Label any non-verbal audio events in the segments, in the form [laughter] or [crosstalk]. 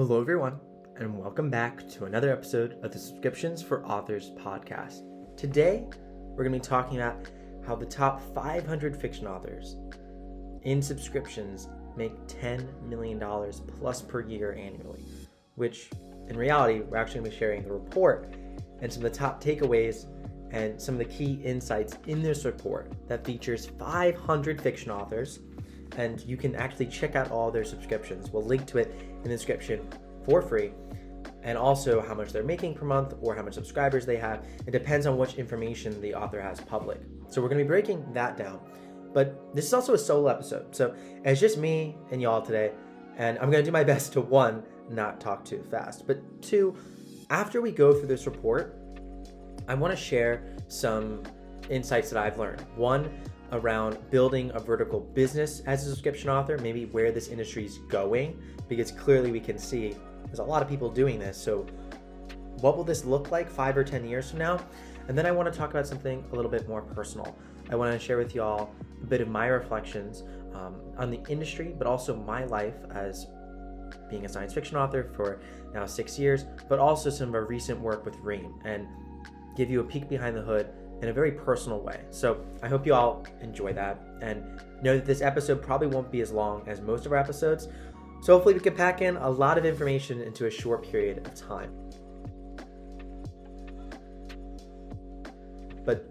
Hello, everyone, and welcome back to another episode of the Subscriptions for Authors podcast. Today, we're going to be talking about how the top 500 fiction authors in subscriptions make $10 million plus per year annually, which in reality, we're actually going to be sharing the report and some of the top takeaways and some of the key insights in this report that features 500 fiction authors. And you can actually check out all their subscriptions. We'll link to it in the description for free. And also how much they're making per month or how much subscribers they have. It depends on which information the author has public. So we're to be breaking that down. But this is also a solo episode. So it's just me and y'all today. And I'm to do my [laughs] best to one, not talk too fast, but two, after we go through this report, I want to share some insights that I've learned. One, around building a vertical business as a subscription author, maybe where this industry is going, because clearly we can see there's a lot of people doing this. So, what will this look like five or 10 years from now? And then I want to talk about something a little bit more personal. I want to share with y'all a bit of my reflections um, on the industry, but also my life as being a science fiction author for now six years, but also some of our recent work with Ream and give you a peek behind the hood in a very personal way. So I hope you all enjoy that and know that this episode probably won't be as long as most of our episodes. So hopefully we can pack in a lot of information into a short period of time. But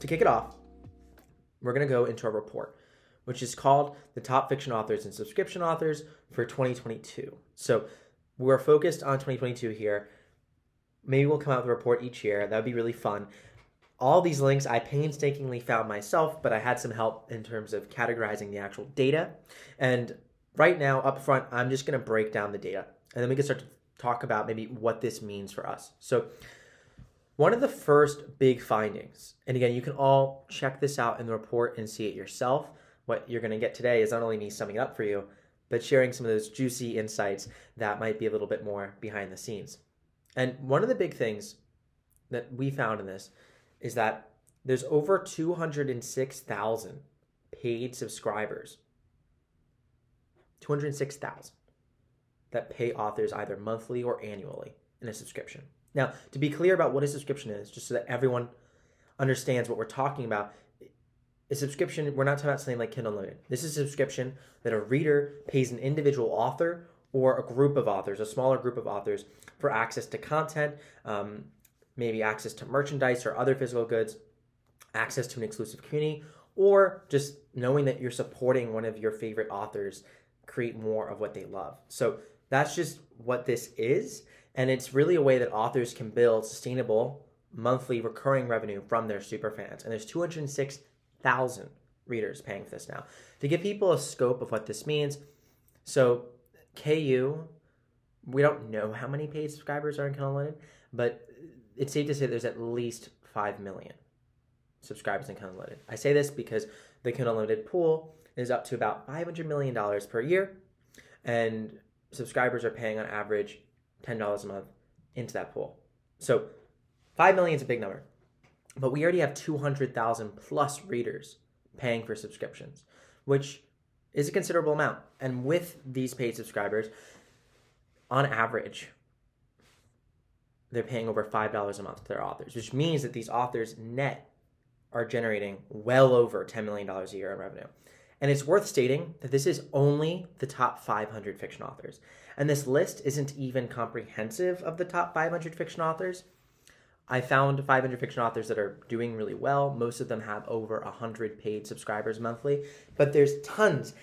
to kick it off, we're going to go into our report, which is called the top fiction authors and subscription authors for 2022. So we're focused on 2022 here. Maybe we'll come out with a report each year. That would be really fun. All these links I painstakingly found myself, but I had some help in terms of categorizing the actual data. And right now, up front, I'm just going to break down the data. And then we can start to talk about maybe what this means for us. So, one of the first big findings, and again, you can all check this out in the report and see it yourself. What you're going to get today is not only me summing up for you, but sharing some of those juicy insights that might be a little bit more behind the scenes. And one of the big things that we found in this is that there's over 206,000 paid subscribers. 206,000 that pay authors either monthly or annually in a subscription. Now, to be clear about what a subscription is, just so that everyone understands what we're talking about, a subscription, we're not talking about something like Kindle Unlimited. This is a subscription that a reader pays an individual author or a group of authors, a smaller group of authors, for access to content, um, maybe access to merchandise or other physical goods, access to an exclusive community, or just knowing that you're supporting one of your favorite authors create more of what they love. So that's just what this is. And it's really a way that authors can build sustainable monthly recurring revenue from their super fans. And there's 206,000 readers paying for this now. To give people a scope of what this means, so KU, we don't know how many paid subscribers are in Kindle Unlimited, but it's safe to say there's at least 5 million subscribers in Kindle Unlimited. I say this because the Kindle Unlimited pool is up to about $500 million per year, and subscribers are paying on average $10 a month into that pool. So 5 million is a big number, but we already have 200,000 plus readers paying for subscriptions, which is a considerable amount. And with these paid subscribers, on average, they're paying over $5 a month to their authors, which means that these authors net are generating well over $10 million a year in revenue. And it's worth stating that this is only the top 500 fiction authors. And this list isn't even comprehensive of the top 500 fiction authors. I found 500 fiction authors that are doing really well. Most of them have over 100 paid subscribers monthly, but there's tons,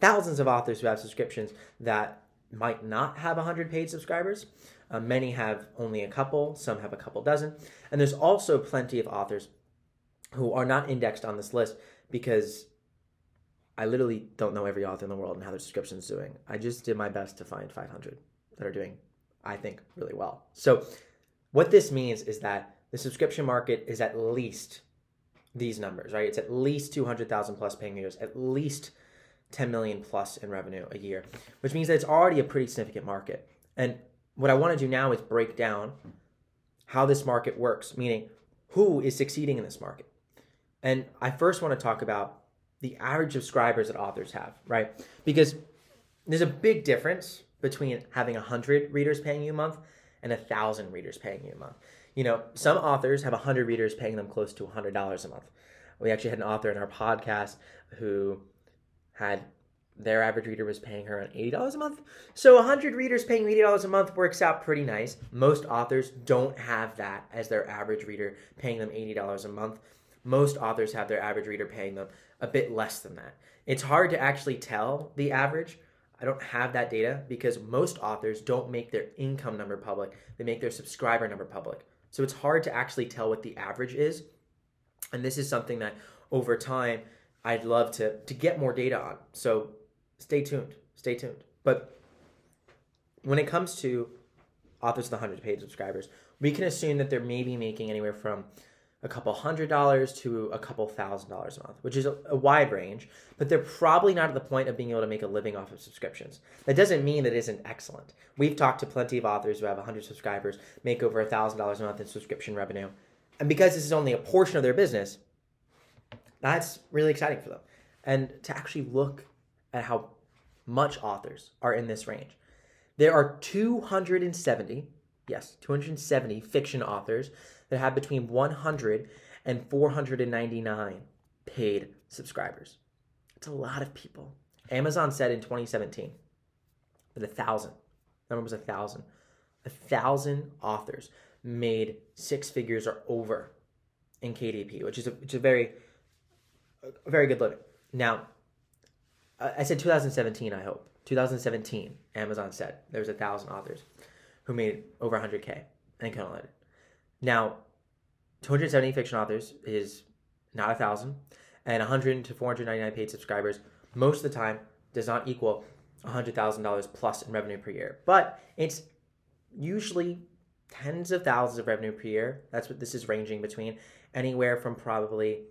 thousands of authors who have subscriptions that might not have 100 paid subscribers. Uh, many have only a couple, some have a couple dozen. And there's also plenty of authors who are not indexed on this list because I literally don't know every author in the world and how their subscription's is doing. I just did my best to find 500 that are doing, I think, really well. So, what this means is that the subscription market is at least these numbers, right? It's at least 200,000 plus paying users, at least 10 million plus in revenue a year, which means that it's already a pretty significant market. And what I want to do now is break down how this market works, meaning who is succeeding in this market. And I first want to talk about the average subscribers that authors have, right? Because there's a big difference between having 100 readers paying you a month and 1,000 readers paying you a month. You know, some authors have 100 readers paying them close to $100 a month. We actually had an author in our podcast who had their average reader was paying her around $80 a month. So 100 readers paying $80 a month works out pretty nice. Most authors don't have that as their average reader paying them $80 a month. Most authors have their average reader paying them a bit less than that. It's hard to actually tell the average. I don't have that data because most authors don't make their income number public. They make their subscriber number public. So it's hard to actually tell what the average is. And this is something that over time I'd love to to get more data on. So stay tuned. Stay tuned. But when it comes to authors the 100 paid subscribers, we can assume that they're maybe making anywhere from a couple hundred dollars to a couple thousand dollars a month, which is a, a, wide range, but they're probably not at the point of being able to make a living off of subscriptions. That doesn't mean that it isn't excellent. We've talked to plenty of authors who have 100 subscribers, make over a $1,000 a month in subscription revenue. And because this is only a portion of their business, that's really exciting for them. And to actually look at how much authors are in this range. There are 270, yes, 270 fiction authors that have between 100 and 499 paid subscribers. It's a lot of people. Amazon said in 2017 that a thousand, number was a thousand, a thousand authors made six figures or over in KDP, which is a, a very, a very good living. Now, Uh, I said 2017, I hope. 2017, Amazon said there was a thousand authors who made over 100K and it. Now, 270 fiction authors is not a thousand, and 100 to 499 paid subscribers most of the time does not equal $100,000 plus in revenue per year. But it's usually tens of thousands of revenue per year. That's what this is ranging between anywhere from probably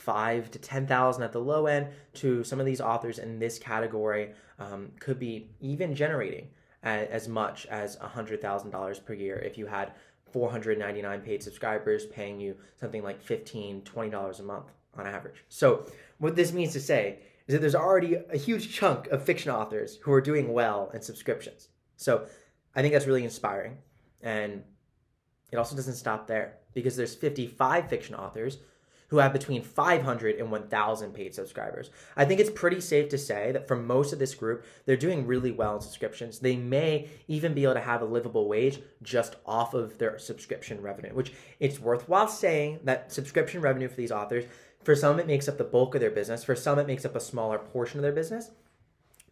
five to ten thousand at the low end to some of these authors in this category um, could be even generating as much as a hundred thousand dollars per year if you had 499 paid subscribers paying you something like 15 20 dollars a month on average. So what this means to say is that there's already a huge chunk of fiction authors who are doing well in subscriptions. So i think that's really inspiring and it also doesn't stop there because there's 55 fiction authors who have between 500 and 1,000 paid subscribers. I think it's pretty safe to say that for most of this group, they're doing really well in subscriptions. They may even be able to have a livable wage just off of their subscription revenue, which it's worthwhile saying that subscription revenue for these authors, for some, it makes up the bulk of their business, for some, it makes up a smaller portion of their business.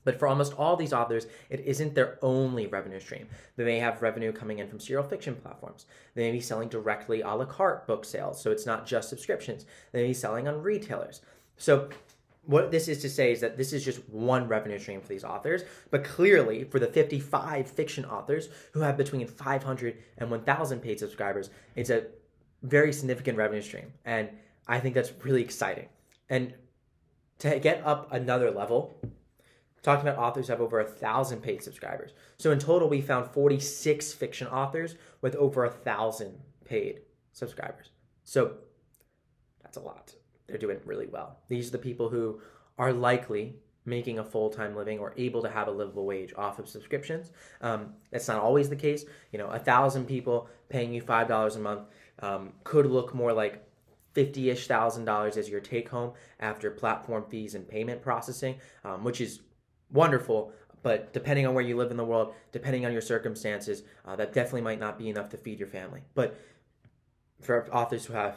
But for almost all these authors, it isn't their only revenue stream. They may have revenue coming in from serial fiction platforms. They may be selling directly a la carte book sales, so it's not just subscriptions. They may be selling on retailers. So what this is to say is that this is just one revenue stream for these authors, but clearly for the 55 fiction authors who have between 500 and 1,000 paid subscribers, it's a very significant revenue stream. And I think that's really exciting. And to get up another level, talking about authors have over a thousand paid subscribers. So in total, we found 46 fiction authors with over a thousand paid subscribers. So that's a lot. They're doing really well. These are the people who are likely making a full time living or able to have a livable wage off of subscriptions. Um, that's not always the case. You know, a thousand people paying you five dollars a month um, could look more like fifty ish thousand dollars as your take home after platform fees and payment processing, um, which is wonderful. But depending on where you live in the world, depending on your circumstances, uh, that definitely might not be enough to feed your family. But for authors who have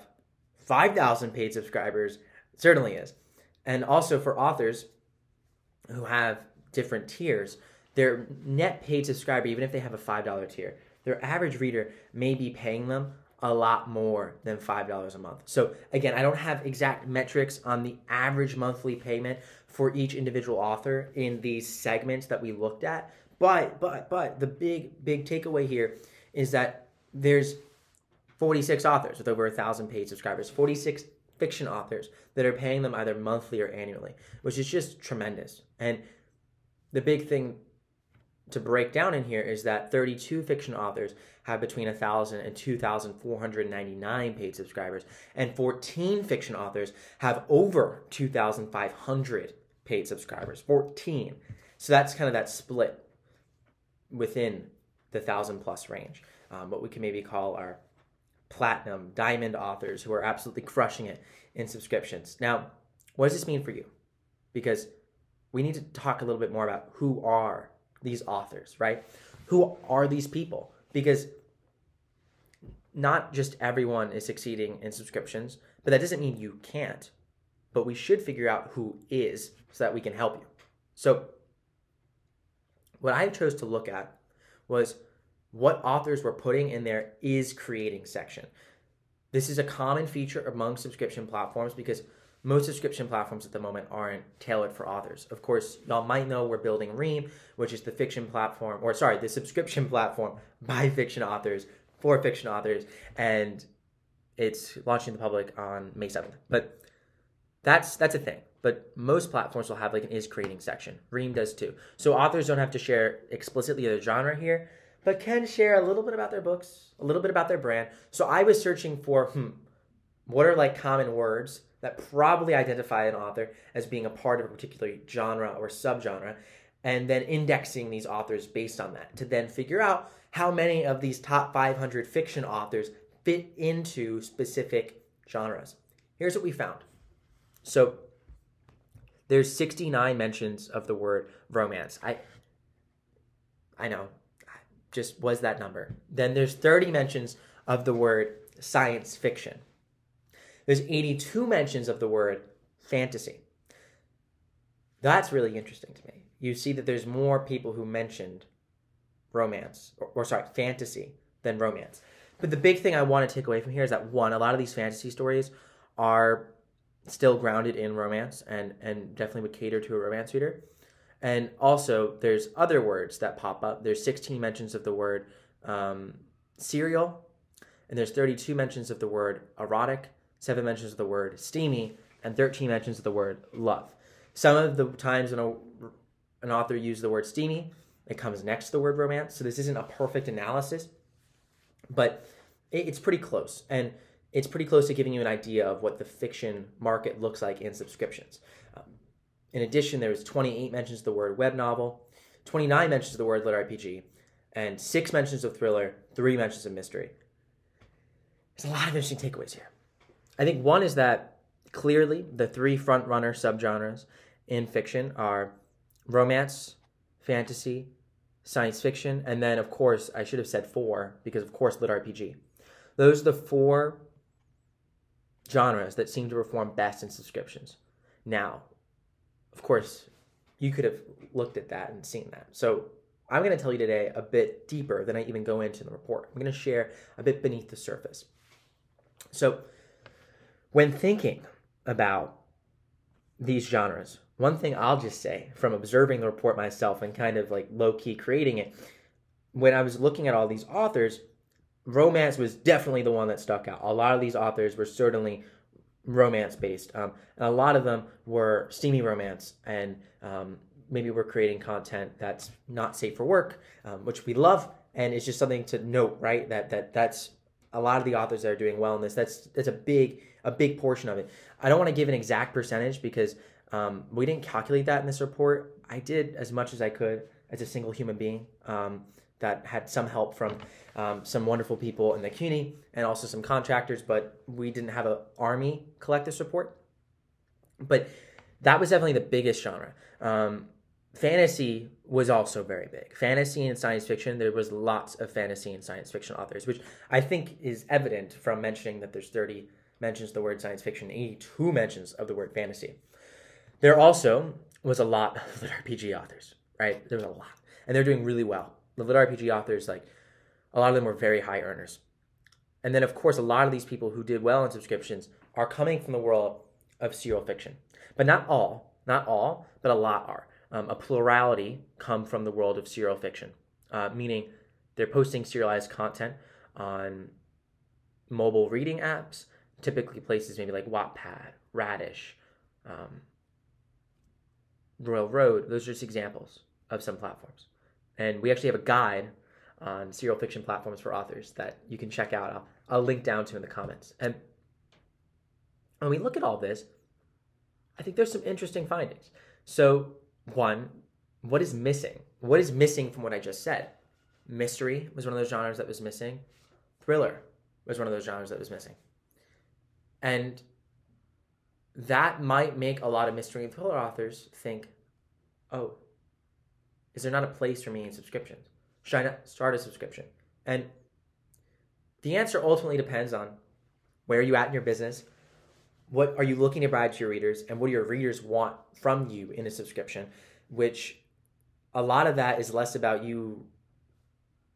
5,000 paid subscribers, certainly is. And also for authors who have different tiers, their net paid subscriber, even if they have a $5 tier, their average reader may be paying them a lot more than $5 a month. So again, I don't have exact metrics on the average monthly payment for each individual author in these segments that we looked at. But but but the big big takeaway here is that there's 46 authors with over a thousand paid subscribers, 46 fiction authors that are paying them either monthly or annually, which is just tremendous. And the big thing to break down in here is that 32 fiction authors have between 1,000 and 2,499 paid subscribers, and 14 fiction authors have over 2,500 paid subscribers. 14. So that's kind of that split. within the thousand plus range. Um, what we can maybe call our platinum, diamond authors who are absolutely crushing it in subscriptions. Now, what does this mean for you? Because we need to talk a little bit more about who are these authors, right? Who are these people? Because not just everyone is succeeding in subscriptions, but that doesn't mean you can't. But we should figure out who is so that we can help you. So, what I chose to look at was what authors were putting in their is creating section. This is a common feature among subscription platforms because most subscription platforms at the moment aren't tailored for authors. Of course, y'all might know we're building Ream, which is the fiction platform, or sorry, the subscription platform [laughs] by fiction authors for fiction authors, and it's launching the public on May 7th. But that's that's a thing. But most platforms will have like an is creating section. Ream does too. So authors don't have to share explicitly their genre here, but can share a little bit about their books, a little bit about their brand. So I was searching for hmm, what are like common words that probably identify an author as being a part of a particular genre or subgenre, and then indexing these authors based on that to then figure out how many of these top 500 fiction authors fit into specific genres. Here's what we found. So there's 69 mentions of the word romance. I I know. Just was that number. Then there's 30 mentions of the word science fiction. There's 82 mentions of the word fantasy. That's really interesting to me. You see that there's more people who mentioned romance, or, or sorry, fantasy than romance. But the big thing I want to take away from here is that one, a lot of these fantasy stories are still grounded in romance and and definitely would cater to a romance reader. And also, there's other words that pop up. There's 16 mentions of the word um, serial, and there's 32 mentions of the word erotic, seven mentions of the word steamy, and 13 mentions of the word love. Some of the times when a, an author uses the word steamy, it comes next to the word romance. So this isn't a perfect analysis, but it, it's pretty close. And it's pretty close to giving you an idea of what the fiction market looks like in subscriptions. Um, in addition, there's 28 mentions of the word web novel, 29 mentions of the word lit RPG, and six mentions of thriller, three mentions of mystery. There's a lot of interesting takeaways here. I think one is that clearly the three front runner subgenres in fiction are romance, fantasy, science fiction, and then of course I should have said four because of course lit RPG. Those are the four genres that seem to perform best in subscriptions. Now, of course, you could have looked at that and seen that. So I'm going to tell you today a bit deeper than I even go into in the report. I'm going to share a bit beneath the surface. So, when thinking about these genres, one thing I'll just say from observing the report myself and kind of like low key creating it, when I was looking at all these authors, romance was definitely the one that stuck out. A lot of these authors were certainly romance based, um, and a lot of them were steamy romance, and um, maybe we're creating content that's not safe for work, um, which we love, and it's just something to note, right? That that that's a lot of the authors that are doing well in this. That's that's a big a big portion of it. I don't want to give an exact percentage because um, we didn't calculate that in this report. I did as much as I could as a single human being um, that had some help from um, some wonderful people in the CUNY and also some contractors, but we didn't have an army collect this report. But that was definitely the biggest genre. Um, fantasy was also very big. Fantasy and science fiction, there was lots of fantasy and science fiction authors, which I think is evident from mentioning that there's 30 mentions the word science fiction, 82 mentions of the word fantasy. There also was a lot of [laughs] RPG authors, right? There was a lot, and they're doing really well. The lit RPG authors, like a lot of them, were very high earners. And then, of course, a lot of these people who did well in subscriptions are coming from the world of serial fiction, but not all, not all, but a lot are. Um, a plurality come from the world of serial fiction, uh, meaning they're posting serialized content on mobile reading apps, typically places maybe like Wattpad, Radish, um, Royal Road, those are just examples of some platforms. And we actually have a guide on serial fiction platforms for authors that you can check out. I'll, I'll link down to in the comments. And when we look at all this, I think there's some interesting findings. So, one, what is missing? What is missing from what I just said? Mystery was one of those genres that was missing. Thriller was one of those genres that was missing. And that might make a lot of mystery and thriller authors think, oh, is there not a place for me in subscriptions? Should I not start a subscription? And the answer ultimately depends on where are you at in your business? What are you looking to provide to your readers? And what do your readers want from you in a subscription? Which a lot of that is less about you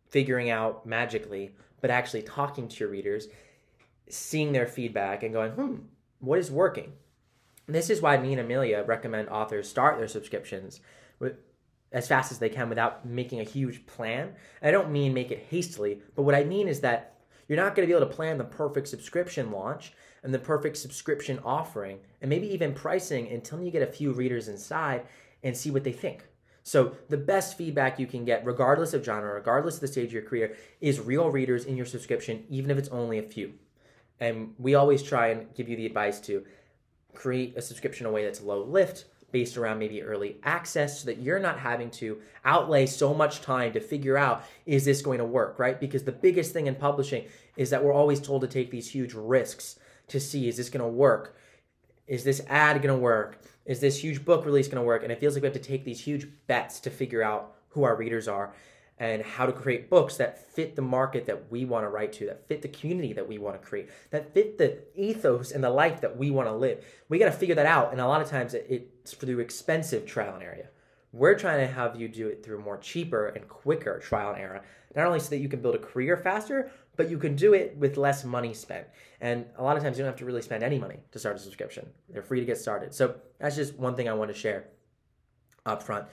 figuring out magically, but actually talking to your readers, seeing their feedback, and going, hmm, what is working? And this is why me and Amelia recommend authors start their subscriptions with, as fast as they can without making a huge plan. And I don't mean make it hastily, but what I mean is that you're not going to be able to plan the perfect subscription launch and the perfect subscription offering and maybe even pricing until you get a few readers inside and see what they think. So, the best feedback you can get, regardless of genre, regardless of the stage of your career, is real readers in your subscription, even if it's only a few. And we always try and give you the advice to create a subscription in a way that's low lift, based around maybe early access so that you're not having to outlay so much time to figure out is this going to work, right? Because the biggest thing in publishing is that we're always told to take these huge risks to see is this going to work? Is this ad going to work? Is this huge book release going to work? And it feels like we have to take these huge bets to figure out who our readers are and how to create books that fit the market that we want to write to, that fit the community that we want to create, that fit the ethos and the life that we want to live. We got to figure that out. And a lot of times it's through expensive trial and error. We're trying to have you do it through more cheaper and quicker trial and error, not only so that you can build a career faster, but you can do it with less money spent. And a lot of times you don't have to really spend any money to start a subscription. They're free to get started. So that's just one thing I want to share up front.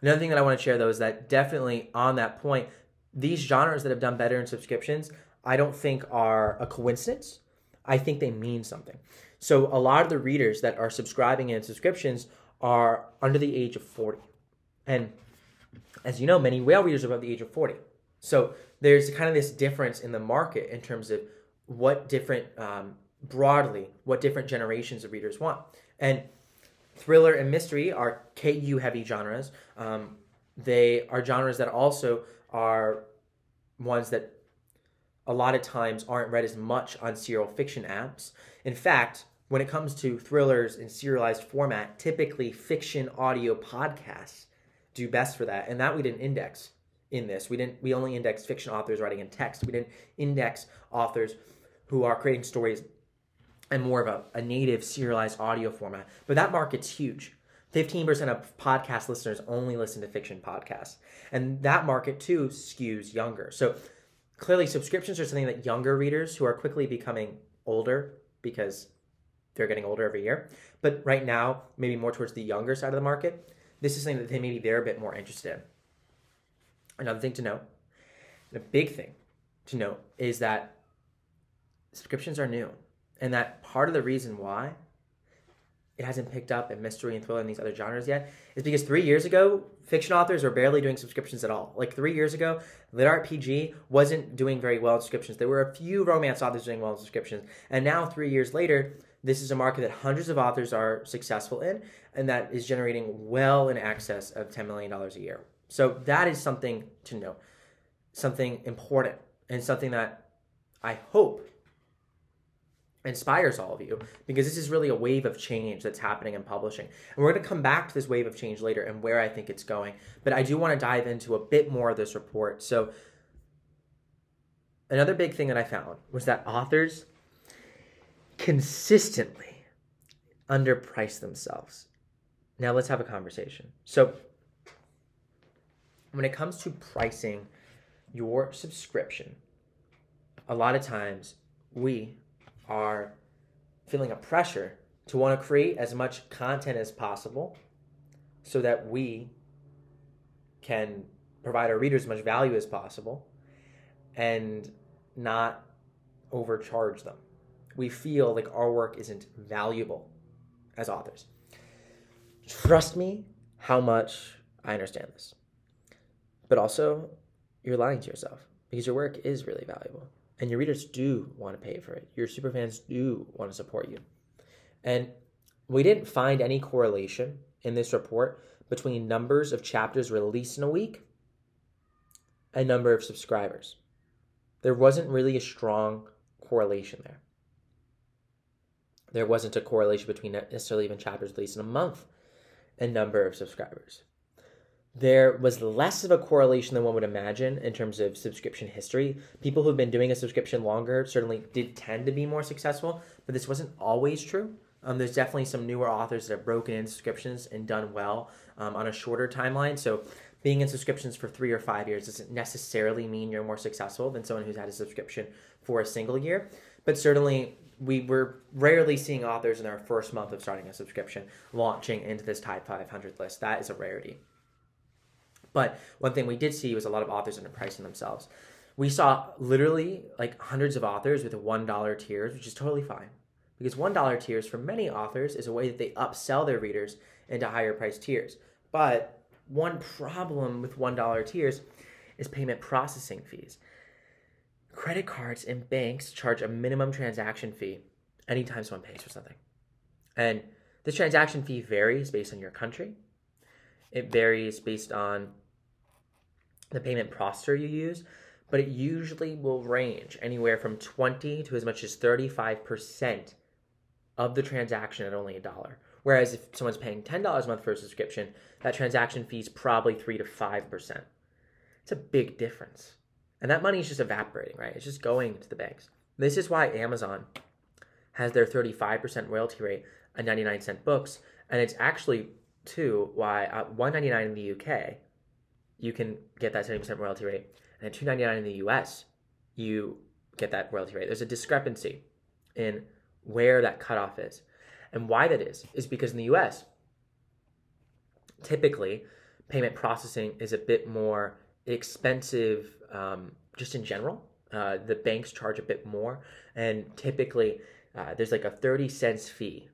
Another thing that I want to share though is that definitely on that point, these genres that have done better in subscriptions, I don't think are a coincidence. I think they mean something. So a lot of the readers that are subscribing in subscriptions are under the age of 40. And as you know, many whale readers are above the age of 40. So there's kind of this difference in the market in terms of what different, um, broadly, what different generations of readers want. And Thriller and mystery are KU heavy genres. Um, they are genres that also are ones that a lot of times aren't read as much on serial fiction apps. In fact, when it comes to thrillers in serialized format, typically fiction audio podcasts do best for that. And that we didn't index in this. We didn't we only index fiction authors writing in text. We didn't index authors who are creating stories and more of a, a native serialized audio format. But that market's huge. 15% of podcast listeners only listen to fiction podcasts. And that market too skews younger. So clearly, subscriptions are something that younger readers who are quickly becoming older because they're getting older every year, but right now, maybe more towards the younger side of the market, this is something that they maybe they're a bit more interested in. Another thing to note, a big thing to note, is that subscriptions are new. And that part of the reason why it hasn't picked up in mystery and thriller and these other genres yet is because three years ago, fiction authors were barely doing subscriptions at all. Like three years ago, Lit RPG wasn't doing very well in subscriptions. There were a few romance authors doing well in subscriptions. And now, three years later, this is a market that hundreds of authors are successful in and that is generating well in excess of $10 million a year. So that is something to note, something important, and something that I hope inspires all of you because this is really a wave of change that's happening in publishing. And we're going to come back to this wave of change later and where I think it's going. But I do want to dive into a bit more of this report. So, another big thing that I found was that authors consistently underprice themselves. Now, let's have a conversation. So, when it comes to pricing your subscription, a lot of times we are feeling a pressure to want to create as much content as possible so that we can provide our readers as much value as possible and not overcharge them. We feel like our work isn't valuable as authors. Trust me how much I understand this. But also, you're lying to yourself because your work is really valuable and your readers do want to pay for it. Your superfans do want to support you. And we didn't find any correlation in this report between numbers of chapters released in a week and number of subscribers. There wasn't really a strong correlation there. There wasn't a correlation between necessarily even chapters released in a month and number of subscribers. There was less of a correlation than one would imagine in terms of subscription history. People who've been doing a subscription longer certainly did tend to be more successful, but this wasn't always true. Um, there's definitely some newer authors that have broken in subscriptions and done well um, on a shorter timeline. So being in subscriptions for three or five years doesn't necessarily mean you're more successful than someone who's had a subscription for a single year. But certainly, we were rarely seeing authors in their first month of starting a subscription launching into this Type 500 list. That is a rarity. But one thing we did see was a lot of authors underpricing themselves. We saw literally like hundreds of authors with $1 tiers, which is totally fine. Because $1 tiers for many authors is a way that they upsell their readers into higher price tiers. But one problem with $1 tiers is payment processing fees. Credit cards and banks charge a minimum transaction fee anytime someone pays for something. And this transaction fee varies based on your country. It varies based on the payment processor you use, but it usually will range anywhere from 20 to as much as 35% of the transaction at only a dollar. Whereas if someone's paying $10 a month for a subscription, that transaction fee is probably 3 to 5%. It's a big difference. And that money is just evaporating, right? It's just going to the banks. This is why Amazon has their 35% royalty rate on 99 cent books. And it's actually, too, why at 199 in the UK, you can get that 70% royalty rate. And at 299 in the US, you get that royalty rate. There's a discrepancy in where that cutoff is. And why that is, is because in the US, typically payment processing is a bit more expensive um, just in general. Uh, the banks charge a bit more, and typically uh, there's like a 30 cents fee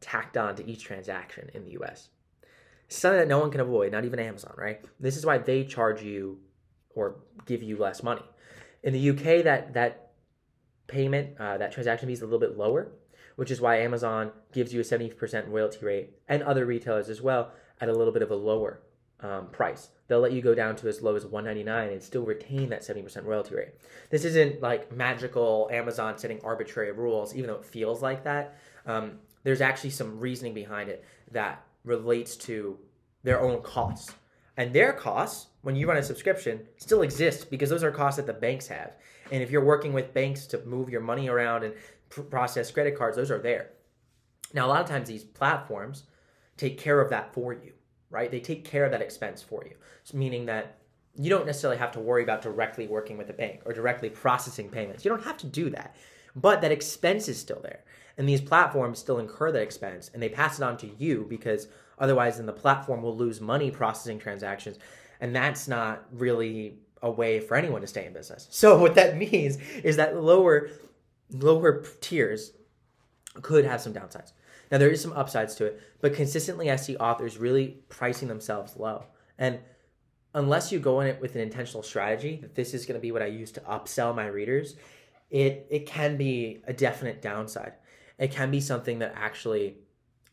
tacked on to each transaction in the US. Something that no one can avoid, not even Amazon, right? This is why they charge you or give you less money. In the UK, that that payment, uh, that transaction fee is a little bit lower, which is why Amazon gives you a 70% royalty rate and other retailers as well at a little bit of a lower um, price. They'll let you go down to as low as 199 and still retain that 70% royalty rate. This isn't like magical Amazon setting arbitrary rules, even though it feels like that. Um, there's actually some reasoning behind it that relates to their own costs. And their costs, when you run a subscription, still exist because those are costs that the banks have. And if you're working with banks to move your money around and pr- process credit cards, those are there. Now, a lot of times these platforms take care of that for you right? They take care of that expense for you, so meaning that you don't necessarily have to worry about directly working with a bank or directly processing payments. You don't have to do that, but that expense is still there. And these platforms still incur that expense and they pass it on to you because otherwise, then the platform will lose money processing transactions. And that's not really a way for anyone to stay in business. [laughs] So, what that means is that lower, lower tiers could have some downsides. Now there is some upsides to it, but consistently I see authors really pricing themselves low. And unless you go in it with an intentional strategy that this is going to be what I use to upsell my readers, it it can be a definite downside. It can be something that actually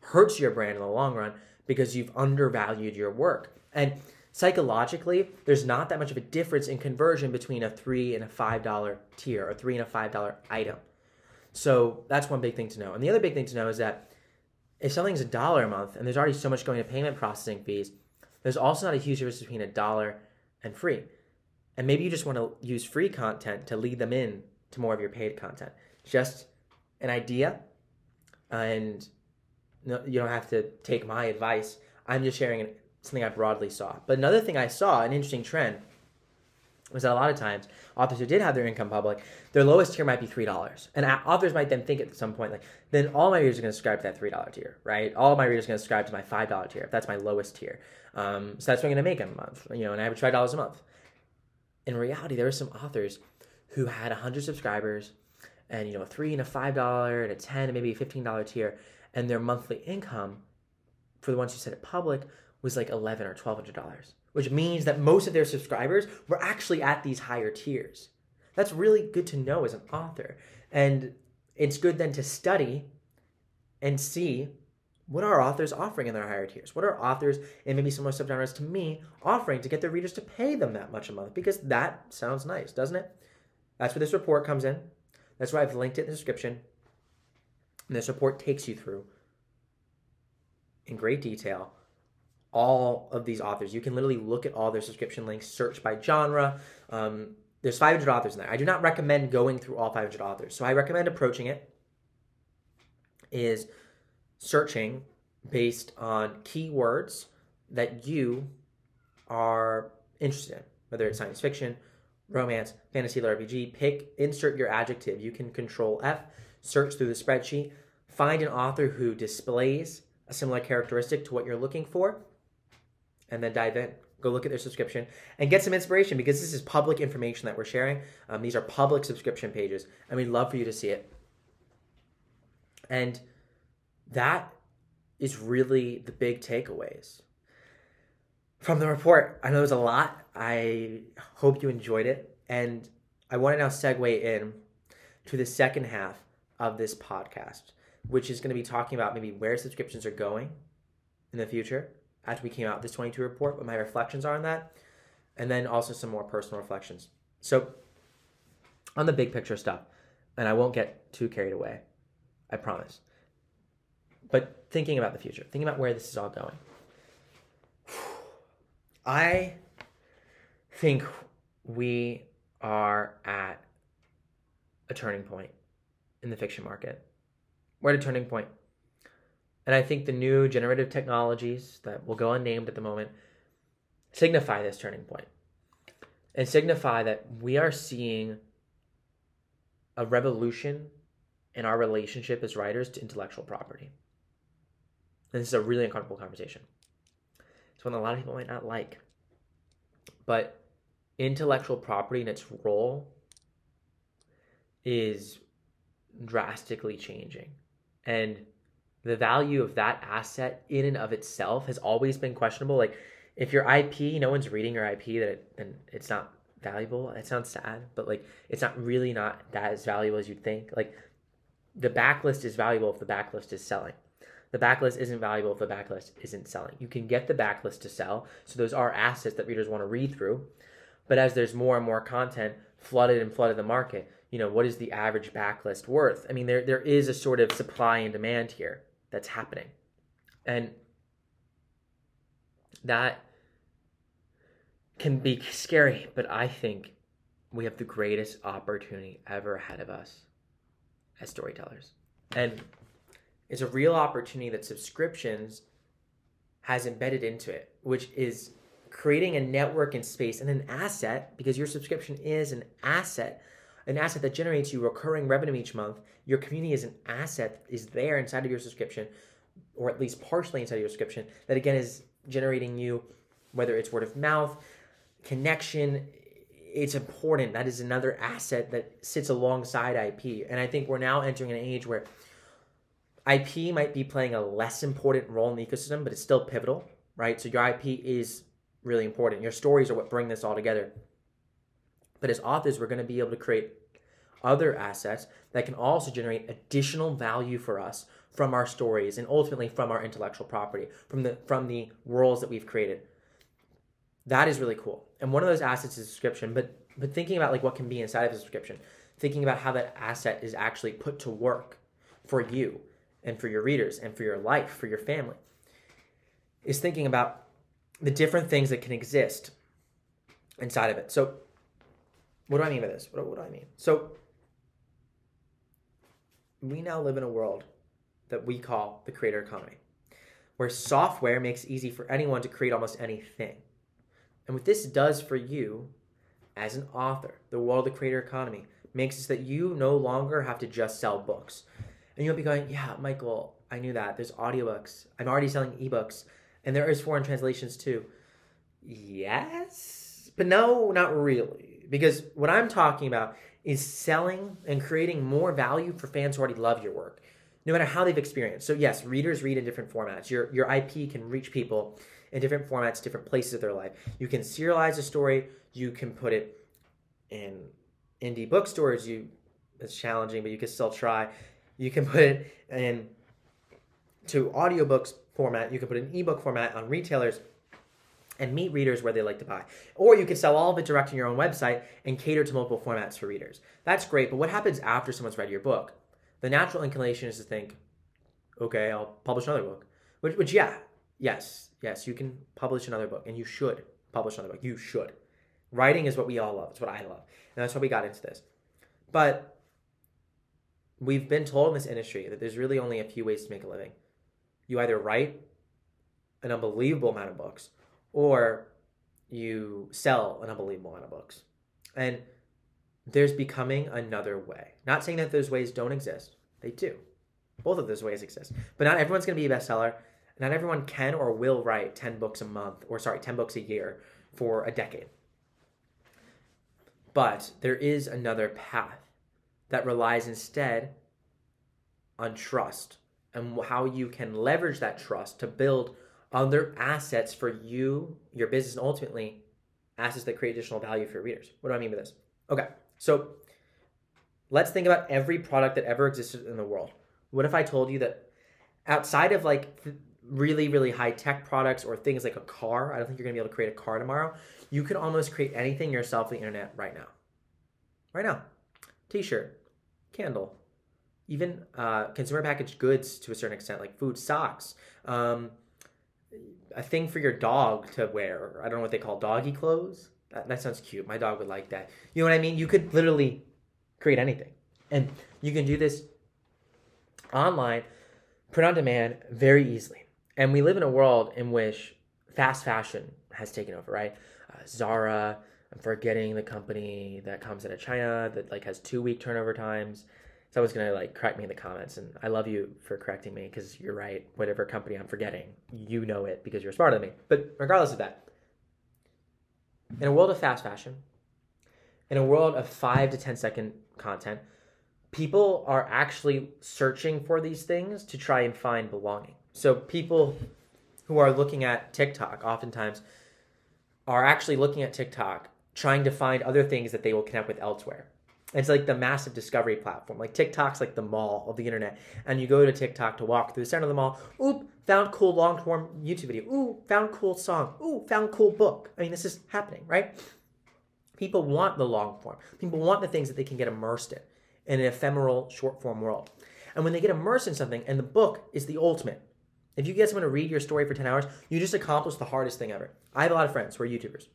hurts your brand in the long run because you've undervalued your work. And psychologically, there's not that much of a difference in conversion between a three and a five dollar tier, or three and a five dollar item. So that's one big thing to know. And the other big thing to know is that if something's a dollar a month and there's already so much going to payment processing fees, there's also not a huge difference between a dollar and free. And maybe you just want to use free content to lead them in to more of your paid content. Just an idea, and you don't have to take my advice. I'm just sharing something I broadly saw. But another thing I saw, an interesting trend, was that a lot of times authors who did have their income public, their lowest tier might be three dollars, and authors might then think at some point like, then all my readers are going to subscribe to that three dollar tier, right? All my readers are going to subscribe to my five dollar tier if that's my lowest tier. Um, so that's what I'm going to make in a month, you know, and I average five dollars a month. In reality, there were some authors who had hundred subscribers, and you know, a three and a five dollar and a ten and maybe a fifteen dollar tier, and their monthly income for the ones who said it public was like eleven or twelve hundred dollars which means that most of their subscribers were actually at these higher tiers. That's really good to know as an author. And it's good then to study and see what are authors offering in their higher tiers? What are authors and maybe similar subgenres to me offering to get their readers to pay them that much a month? Because that sounds nice, doesn't it? That's where this report comes in. That's why I've linked it in the description. And this report takes you through in great detail all of these authors. You can literally look at all their subscription links, search by genre. Um, there's 500 authors in there. I do not recommend going through all 500 authors. So I recommend approaching it is searching based on keywords that you are interested in, whether it's science fiction, romance, fantasy, RPG. Pick, insert your adjective. You can control F, search through the spreadsheet, find an author who displays a similar characteristic to what you're looking for, and then dive in. Go look at their subscription and get some inspiration because this is public information that we're sharing. Um, these are public subscription pages, and we'd love for you to see it. And that is really the big takeaways from the report. I know there's a lot. I hope you enjoyed it. And I want to now segue in to the second half of this podcast, which is going to be talking about maybe where subscriptions are going in the future after we came out this 22 report, what my reflections are on that, and then also some more personal reflections. So, on the big picture stuff, and I won't get too carried away, I promise but thinking about the future, thinking about where this is all going. I think we are at a turning point in the fiction market. We're at a turning point. And I think the new generative technologies that will go unnamed at the moment signify this turning point and signify that we are seeing a revolution in our relationship as writers to intellectual property. And this is a really uncomfortable conversation. It's one a lot of people might not like. But intellectual property and its role is drastically changing. And the value of that asset in and of itself has always been questionable. Like if your IP, no one's reading your IP, that it, then it's not valuable. It sounds sad, but like it's not really not that as valuable as you'd think. Like the backlist is valuable if the backlist is selling the backlist isn't valuable if the backlist isn't selling. You can get the backlist to sell, so those are assets that readers want to read through. But as there's more and more content flooded and flooded the market, you know, what is the average backlist worth? I mean, there there is a sort of supply and demand here that's happening. And that can be scary, but I think we have the greatest opportunity ever ahead of us as storytellers. And is a real opportunity that subscriptions has embedded into it, which is creating a network and space and an asset because your subscription is an asset, an asset that generates you recurring revenue each month. Your community is an asset is there inside of your subscription, or at least partially inside of your subscription, that again is generating you, whether it's word of mouth, connection. It's important. That is another asset that sits alongside IP. And I think we're now entering an age where IP might be playing a less important role in the ecosystem, but it's still pivotal, right? So your IP is really important. Your stories are what bring this all together. But as authors, we're going to be able to create other assets that can also generate additional value for us from our stories and ultimately from our intellectual property, from the from the worlds that we've created. That is really cool. And one of those assets is subscription, but but thinking about like what can be inside of a subscription, thinking about how that asset is actually put to work for you and for your readers and for your life, for your family, is thinking about the different things that can exist inside of it. So, what do I mean by this? What, what do I mean? So, we now live in a world that we call the creator economy, where software makes it easy for anyone to create almost anything. And what this does for you as an author, the world of the creator economy, makes it so that you no longer have to just sell books. And you'll be going, yeah, Michael, I knew that. There's audiobooks. I'm already selling ebooks. And there is foreign translations too. Yes, but no, not really. Because what I'm talking about is selling and creating more value for fans who already love your work, no matter how they've experienced. So yes, readers read in different formats. Your your IP can reach people in different formats, different places of their life. You can serialize a story. You can put it in indie bookstores. You it's challenging, but you can still try. You can put it in to audiobooks format. You can put an ebook format on retailers and meet readers where they like to buy. Or you can sell all of it direct on your own website and cater to multiple formats for readers. That's great, but what happens after someone's read your book? The natural inclination is to think, okay, I'll publish another book. Which, which yeah, yes, yes, you can publish another book, and you should publish another book. You should. Writing is what we all love. It's what I love, and that's why we got into this. But we've been told in this industry that there's really only a few ways to make a living. You either write an unbelievable amount of books, or you sell an unbelievable amount of books. And there's becoming another way. Not saying that those ways don't exist, they do. Both of those ways exist. But not everyone's going to be a bestseller. Not everyone can or will write 10 books a month, or sorry, 10 books a year for a decade. But there is another path that relies instead on trust and how you can leverage that trust to build other assets for you, your business, and ultimately assets that create additional value for your readers. What do I mean by this? Okay, so let's think about every product that ever existed in the world. What if I told you that outside of like really, really high tech products or things like a car, I don't think you're gonna be able to create a car tomorrow. You can almost create anything yourself on the internet right now. Right now. T shirt, candle, even uh, consumer packaged goods to a certain extent, like food, socks, um, a thing for your dog to wear. I don't know what they call doggy clothes. That, that sounds cute. My dog would like that. You know what I mean? You could literally create anything. And you can do this online, print on demand very easily. And we live in a world in which fast fashion has taken over, right? Uh, Zara, I'm forgetting the company that comes out of China that like has two week turnover times someone's gonna like correct me in the comments, and I love you for correcting me because you're right. Whatever company I'm forgetting, you know it because you're smarter than me. But regardless of that, in a world of fast fashion, in a world of five to ten second content, people are actually searching for these things to try and find belonging. So people who are looking at TikTok oftentimes are actually looking at TikTok trying to find other things that they will connect with elsewhere. It's like the massive discovery platform. Like TikTok's like the mall of the internet. And you go to TikTok to walk through the center of the mall. Oop, found cool long form YouTube video. Ooh, found cool song. Ooh, found cool book. I mean, this is happening, right? People want the long form. People want the things that they can get immersed in in an ephemeral short form world. And when they get immersed in something, and the book is the ultimate. If you get someone to read your story for 10 hours, you just accomplished the hardest thing ever. I have a lot of friends who are YouTubers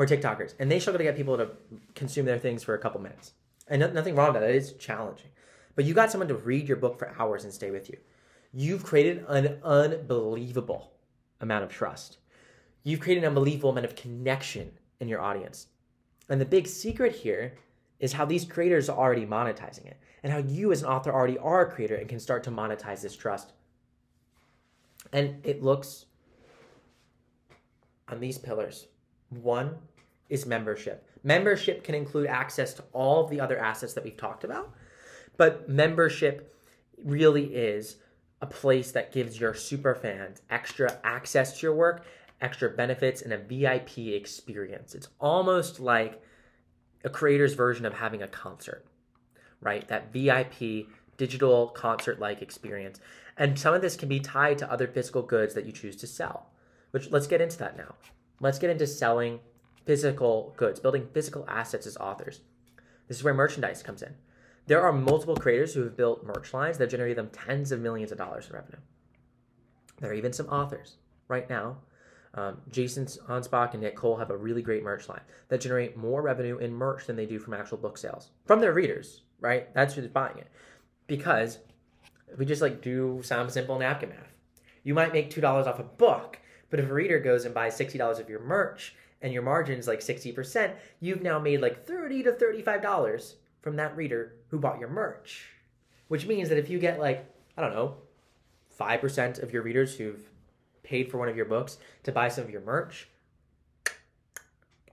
or TikTokers, and they struggle to get people to consume their things for a couple minutes. And no, nothing wrong with that. It is challenging. But you got someone to read your book for hours and stay with you. You've created an unbelievable amount of trust. You've created an unbelievable amount of connection in your audience. And the big secret here is how these creators are already monetizing it and how you as an author already are a creator and can start to monetize this trust. And it looks on these pillars. One is membership. Membership can include access to all of the other assets that we've talked about, but membership really is a place that gives your super fans extra access to your work, extra benefits, and a VIP experience. It's almost like a creator's version of having a concert, right? That VIP digital concert like experience. And some of this can be tied to other physical goods that you choose to sell, which let's get into that now. Let's get into selling physical goods, building physical assets as authors. This is where merchandise comes in. There are multiple creators who have built merch lines that generate them tens of millions of dollars in revenue. There are even some authors right now. Um, Jason Anspach and Nick Cole have a really great merch line that generate more revenue in merch than they do from actual book sales from their readers, right? That's who's buying it. Because if we just like do some simple napkin math, you might make $2 off a book, but if a reader goes and buys $60 of your merch, and your margin is like 60%, you've now made like 30 to $35 from that reader who bought your merch. Which means that if you get like, I don't know, 5% of your readers who've paid for one of your books to buy some of your merch,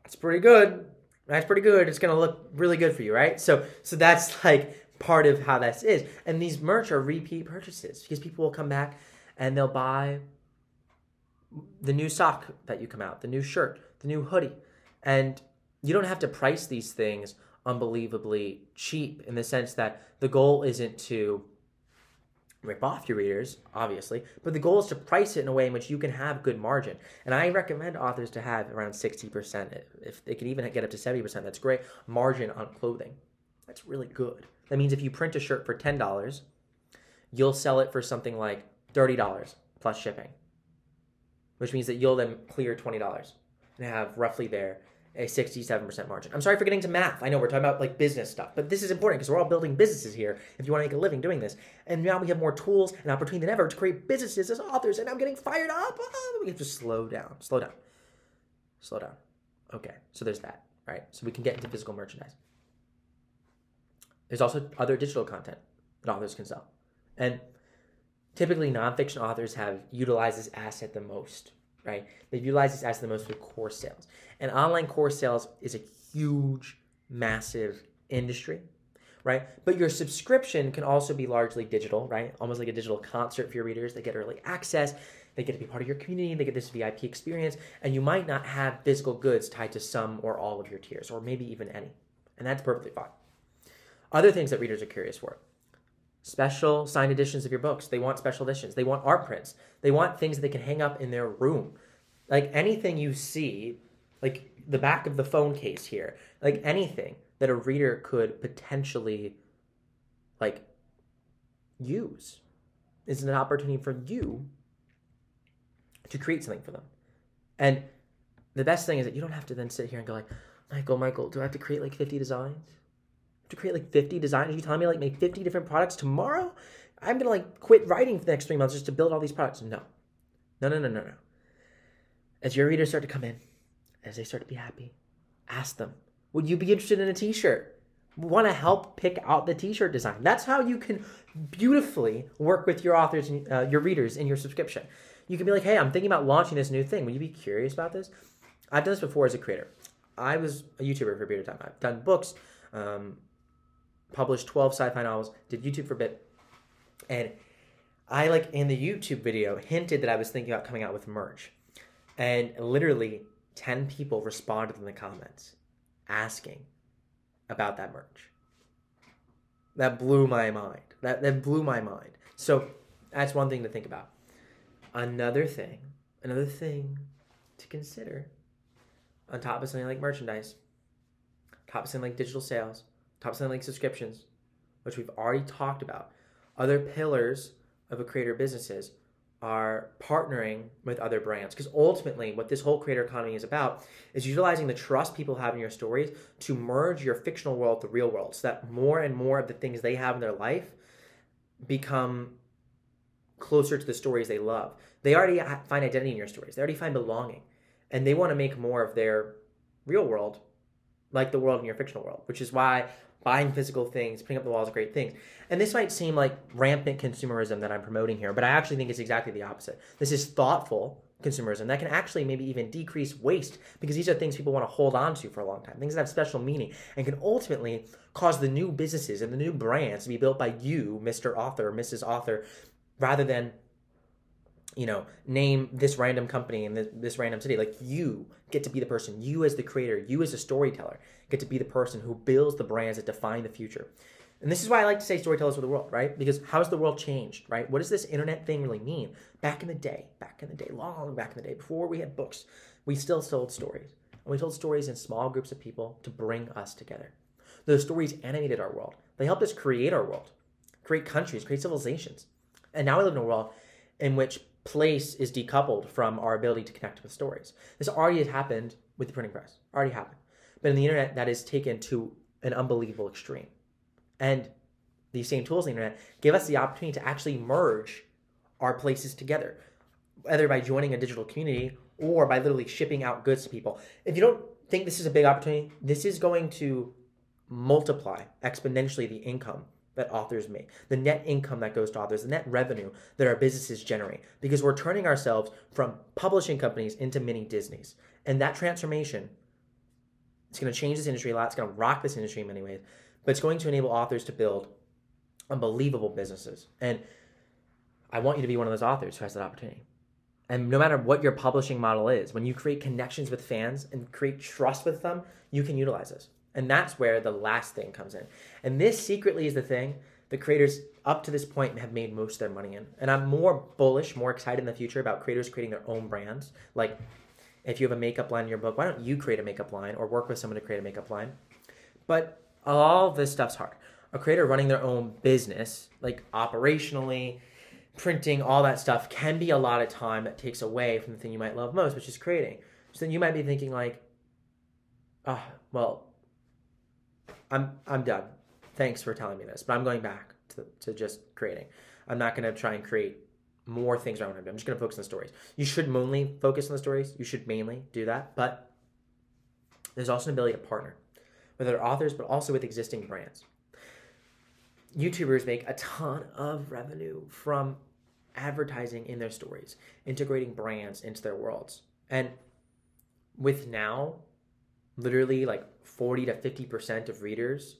that's pretty good. That's pretty good. It's going to look really good for you, right? So so that's like part of how this is. And these merch are repeat purchases because people will come back and they'll buy the new sock that you come out, the new shirt, the new hoodie. And you don't have to price these things unbelievably cheap in the sense that the goal isn't to rip off your readers, obviously, but the goal is to price it in a way in which you can have good margin. And I recommend authors to have around 60%. If they can even get up to 70%, that's great margin on clothing. That's really good. That means if you print a shirt for $10, you'll sell it for something like $30 plus shipping, which means that you'll then clear $20 and have roughly there a 67% margin. I'm sorry for getting to math. I know we're talking about like business stuff, but this is important because we're all building businesses here if you want to make a living doing this. And now we have more tools and opportunity than ever to create businesses as authors, and I'm getting fired up. Oh, we have to slow down, slow down, slow down. Okay, so there's that, right? So we can get into physical merchandise. There's also other digital content that authors can sell. And typically nonfiction authors have utilized this asset the most, right? They've utilized this asset the most with course sales. And online course sales is a huge, massive industry, right? But your subscription can also be largely digital, right? Almost like a digital concert for your readers. They get early access, they get to be part of your community, they get this VIP experience, and you might not have physical goods tied to some or all of your tiers, or maybe even any. And that's perfectly fine. Other things that readers are curious for special signed editions of your books. They want special editions. They want art prints. They want things that they can hang up in their room. Like anything you see, like the back of the phone case here, like anything that a reader could potentially like use is an opportunity for you to create something for them. And the best thing is that you don't have to then sit here and go like, Michael, Michael, do I have to create like 50 designs? To create like 50 designs. You telling me like make 50 different products tomorrow? I'm gonna like quit writing for the next three months just to build all these products. No. No, no, no, no, no. As your readers start to come in, as they start to be happy, ask them, would you be interested in a t-shirt? Want to help pick out the t-shirt design. That's how you can beautifully work with your authors and uh, your readers in your subscription. You can be like, hey, I'm thinking about launching this new thing. Would you be curious about this? I've done this before as a creator. I was a YouTuber for a period of time. I've done books, um, published 12 sci-fi novels, did YouTube for a bit. And I like in the YouTube video hinted that I was thinking about coming out with merch. And literally 10 people responded in the comments asking about that merch. That blew my mind. That that blew my mind. So that's one thing to think about. Another thing, another thing to consider on top of something like merchandise, top of something like digital sales, top selling link subscriptions, which we've already talked about. Other pillars of a creator businesses are partnering with other brands because ultimately what this whole creator economy is about is utilizing the trust people have in your stories to merge your fictional world with the real world so that more and more of the things they have in their life become closer to the stories they love. They already find identity in your stories. They already find belonging. And they want to make more of their real world like the world in your fictional world which is why buying physical things, putting up the walls, great things. And this might seem like rampant consumerism that I'm promoting here, but I actually think it's exactly the opposite. This is thoughtful consumerism that can actually maybe even decrease waste because these are things people want to hold on to for a long time, things that have special meaning and can ultimately cause the new businesses and the new brands to be built by you, Mr. Author, Mrs. Author, rather than you know, name this random company in this, this, random city. Like you get to be the person, you as the creator, you as a storyteller, get to be the person who builds the brands that define the future. And this is why I like to say storytellers for the world, right? Because how has the world changed, right? What does this internet thing really mean? Back in the day, back in the day, long back in the day, before we had books, we still told stories. And we told stories in small groups of people to bring us together. Those stories animated our world. They helped us create our world, create countries, create civilizations. And now we live in a world in which place is decoupled from our ability to connect with stories. This already has happened with the printing press, already happened. But in the internet, that is taken to an unbelievable extreme. And these same tools on the internet give us the opportunity to actually merge our places together, either by joining a digital community or by literally shipping out goods to people. If you don't think this is a big opportunity, this is going to multiply exponentially the income that authors make, the net income that goes to authors, the net revenue that our businesses generate, because we're turning ourselves from publishing companies into mini Disneys. And that transformation it's going to change this industry a lot. It's going to rock this industry in many ways, but it's going to enable authors to build unbelievable businesses. And I want you to be one of those authors who has that opportunity. And no matter what your publishing model is, when you create connections with fans and create trust with them, you can utilize this. And that's where the last thing comes in. And this secretly is the thing the creators up to this point have made most of their money in. And I'm more bullish, more excited in the future about creators creating their own brands. Like if you have a makeup line in your book, why don't you create a makeup line or work with someone to create a makeup line? But all this stuff's hard. A creator running their own business, like operationally, printing, all that stuff, can be a lot of time that takes away from the thing you might love most, which is creating. So then you might be thinking like, ah, oh, well, I'm I'm done. Thanks for telling me this, but I'm going back to, to just creating. I'm not going to try and create more things around him. I'm just going to focus on the stories. You should mainly focus on the stories. You should mainly do that, but there's also an ability to partner with other authors, but also with existing brands. YouTubers make a ton of revenue from advertising in their stories, integrating brands into their worlds. And with now, literally like 40 to 50% of readers,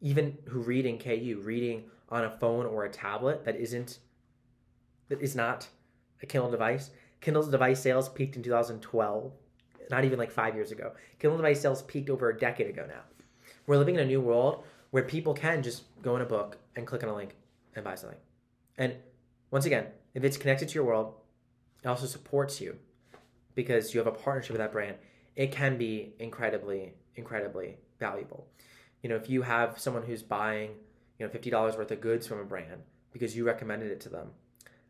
even who read in KU, reading on a phone or a tablet that isn't that is not a Kindle device. Kindle's device sales peaked in 2012, not even like five years ago. Kindle device sales peaked over a decade ago now. We're living in a new world where people can just go in a book and click on a link and buy something. And once again, if it's connected to your world, it also supports you because you have a partnership with that brand. It can be incredibly, incredibly valuable. You know, if you have someone who's buying, you know, $50 worth of goods from a brand because you recommended it to them,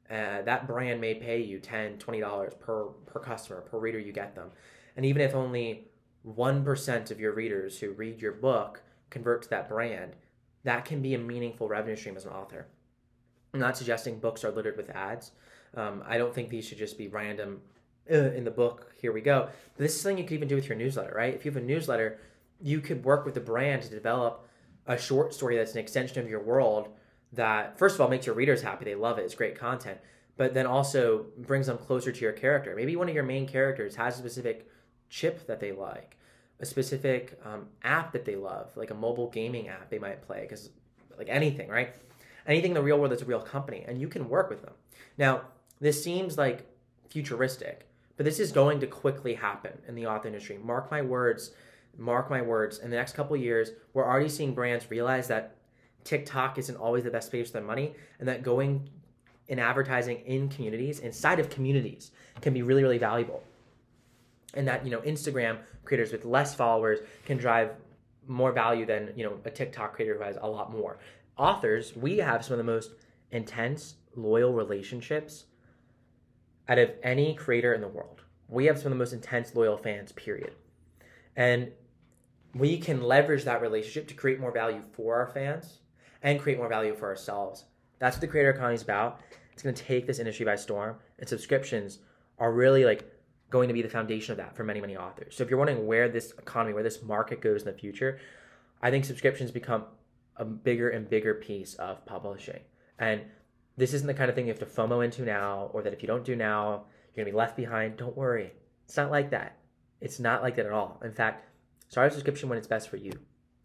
uh, that brand may pay you $10, $20 per, per customer, per reader you get them. And even if only 1% of your readers who read your book convert to that brand, that can be a meaningful revenue stream as an author. I'm not suggesting books are littered with ads. Um, I don't think these should just be random uh, in the book. Here we go. But this is something you could even do with your newsletter, right? If you have a newsletter, you could work with the brand to develop a short story that's an extension of your world that first of all makes your readers happy they love it it's great content but then also brings them closer to your character maybe one of your main characters has a specific chip that they like a specific um, app that they love like a mobile gaming app they might play because like anything right anything in the real world that's a real company and you can work with them now this seems like futuristic but this is going to quickly happen in the author industry mark my words mark my words in the next couple years we're already seeing brands realize that TikTok isn't always the best place for their money, and that going in advertising in communities, inside of communities, can be really, really valuable. And that, you know, Instagram creators with less followers can drive more value than, you know, a TikTok creator who has a lot more. Authors, we have some of the most intense, loyal relationships out of any creator in the world. We have some of the most intense, loyal fans, period. And we can leverage that relationship to create more value for our fans and create more value for ourselves. That's what the creator economy is about. It's going to take this industry by storm, and subscriptions are really like going to be the foundation of that for many, many authors. So if you're wondering where this economy, where this market goes in the future, I think subscriptions become a bigger and bigger piece of publishing. And this isn't the kind of thing you have to FOMO into now, or that if you don't do now, you're gonna be left behind. Don't worry. It's not like that. It's not like that at all. In fact, start a subscription when it's best for you.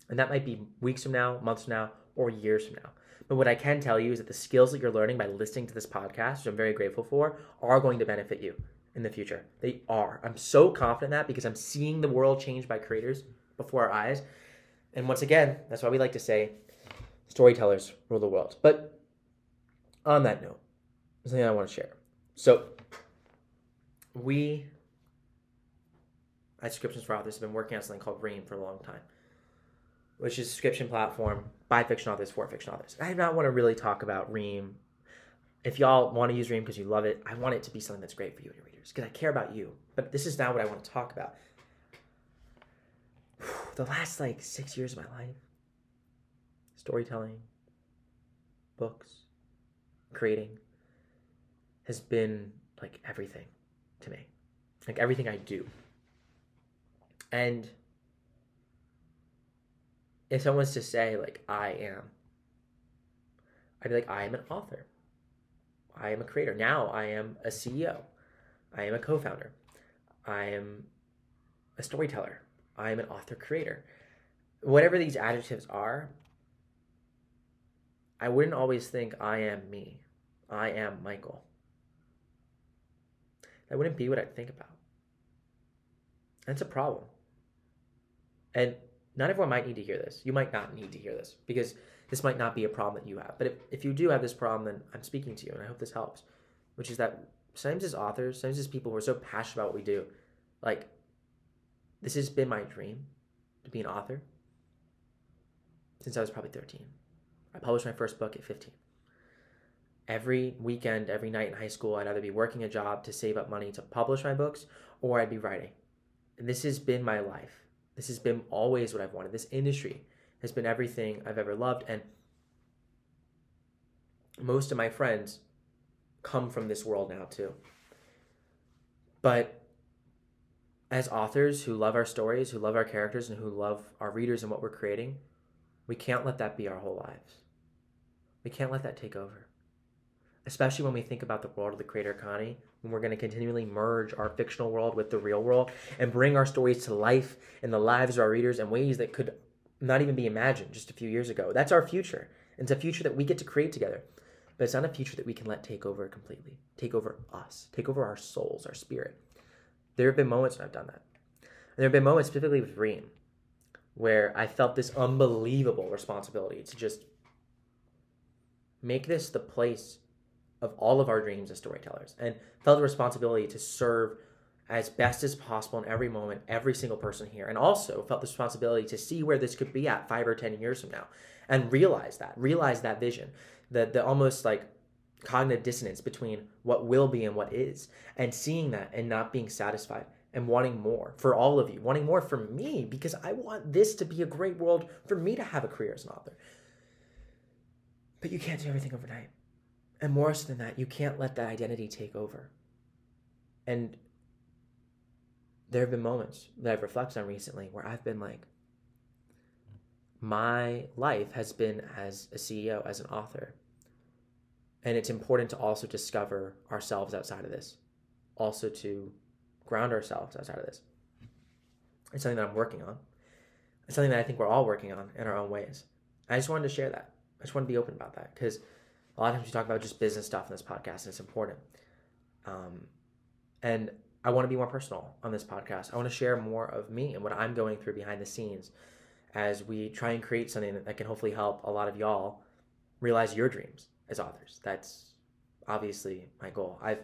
And that might be weeks from now, months from now, or years from now. But what I can tell you is that the skills that you're learning by listening to this podcast, which I'm very grateful for, are going to benefit you in the future. They are. I'm so confident that because I'm seeing the world change by creators before our eyes. And once again, that's why we like to say storytellers rule the world. But on that note, something I want to share. So we at Subscriptions for Authors have been working on something called Ream for a long time which is a subscription platform by fiction authors for fiction authors. I do not want to really talk about Ream. If y'all want to use Ream because you love it, I want it to be something that's great for you and your readers because I care about you. But this is not what I want to talk about. [sighs] The last like six years of my life, storytelling, books, creating, has been like everything to me, like everything I do. And if someone was to say like I am, I'd be like I am an author. I am a creator. Now I am a CEO. I am a co-founder. I am a storyteller. I am an author creator. Whatever these adjectives are, I wouldn't always think I am me. I am Michael. That wouldn't be what I'd think about. That's a problem. And not everyone might need to hear this. You might not need to hear this because this might not be a problem that you have. But if, if you do have this problem, then I'm speaking to you and I hope this helps, which is that sometimes as authors, sometimes as people who are so passionate about what we do, like this has been my dream to be an author since I was probably 13. I published my first book at 15. Every weekend, every night in high school, I'd either be working a job to save up money to publish my books or I'd be writing. And this has been my life. This has been always what I've wanted. This industry has been everything I've ever loved. And most of my friends come from this world now, too. But as authors who love our stories, who love our characters, and who love our readers and what we're creating, we can't let that be our whole lives. We can't let that take over. Especially when we think about the world of the creator economy, when we're going to continually merge our fictional world with the real world and bring our stories to life in the lives of our readers in ways that could not even be imagined just a few years ago. That's our future. It's a future that we get to create together. But it's not a future that we can let take over completely, take over us, take over our souls, our spirit. There have been moments when I've done that. And there have been moments, specifically with Ream, where I felt this unbelievable responsibility to just make this the place of all of our dreams as storytellers and felt the responsibility to serve as best as possible in every moment, every single person here, and also felt the responsibility to see where this could be at five or 10 years from now and realize that, realize that vision, the, the almost like cognitive dissonance between what will be and what is, and seeing that and not being satisfied and wanting more for all of you, wanting more for me because I want this to be a great world for me to have a career as an author. But you can't do everything overnight. And more so than that, you can't let that identity take over. And there have been moments that I've reflected on recently where I've been like, my life has been as a CEO, as an author. And it's important to also discover ourselves outside of this, also to ground ourselves outside of this. It's something that I'm working on. It's something that I think we're all working on in our own ways. I just wanted to share that. I just want to be open about that because a lot of times we talk about just business stuff in this podcast and it's important. Um, and I want to be more personal on this podcast. I want to share more of me and what I'm going through behind the scenes as we try and create something that can hopefully help a lot of y'all realize your dreams as authors. That's obviously my goal. I've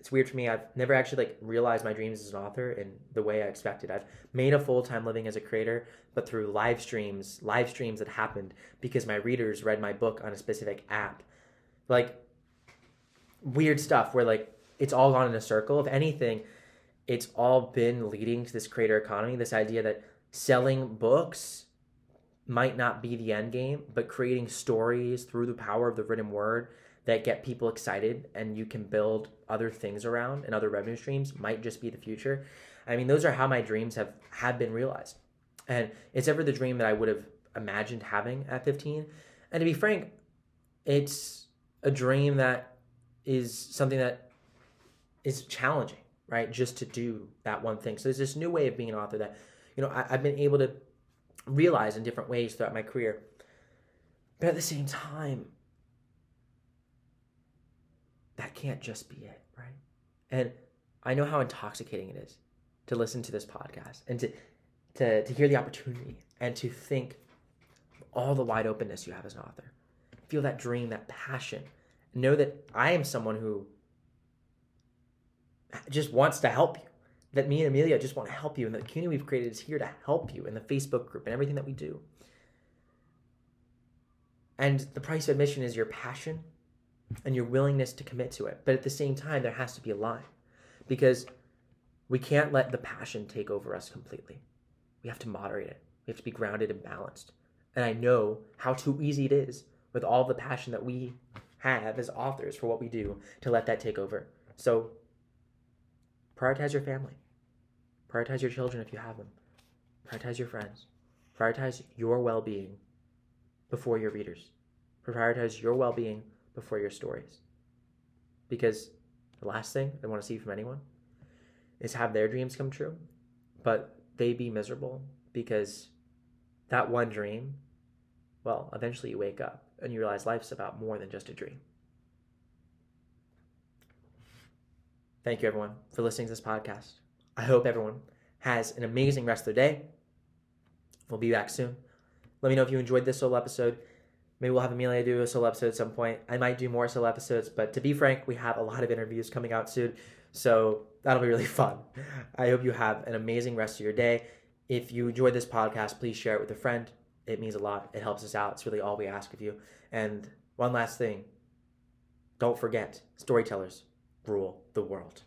it's weird for me. I've never actually like realized my dreams as an author in the way I expected. I've made a full time living as a creator, but through live streams, live streams that happened because my readers read my book on a specific app, like weird stuff where like it's all gone in a circle. If anything, it's all been leading to this creator economy. This idea that selling books might not be the end game, but creating stories through the power of the written word that get people excited and you can build other things around and other revenue streams might just be the future. I mean, those are how my dreams have have been realized. And it's ever the dream that I would have imagined having at 15. And to be frank, it's a dream that is something that is challenging, right? Just to do that one thing. So there's this new way of being an author that, you know, I, I've been able to realize in different ways throughout my career. But at the same time, that can't just be it, right? And I know how intoxicating it is to listen to this podcast and to to to hear the opportunity and to think all the wide openness you have as an author. Feel that dream, that passion. Know that I am someone who just wants to help you. That me and Amelia just want to help you, and the community we've created is here to help you in the Facebook group and everything that we do. And the price of admission is your passion and your willingness to commit to it. But at the same time, there has to be a line because we can't let the passion take over us completely. We have to moderate it, we have to be grounded and balanced. And I know how too easy it is with all the passion that we have as authors for what we do to let that take over. So prioritize your family, prioritize your children if you have them, prioritize your friends, prioritize your well being before your readers, prioritize your well being before your stories. Because the last thing I want to see from anyone is have their dreams come true, but they be miserable because that one dream, well, eventually you wake up and you realize life's about more than just a dream. Thank you, everyone, for listening to this podcast. I hope everyone has an amazing rest of their day We'll be back soon. Let me know if you enjoyed this solo episode. Maybe we'll have Amelia do a solo episode at some point. I might do more solo episodes, but to be frank, we have a lot of interviews coming out soon. So that'll be [laughs] really fun. I hope you have an amazing rest of your day. If you enjoyed this podcast, please share it with a friend. It means a lot. It helps us out. It's really all we ask of you. And one last thing don't forget storytellers rule the world.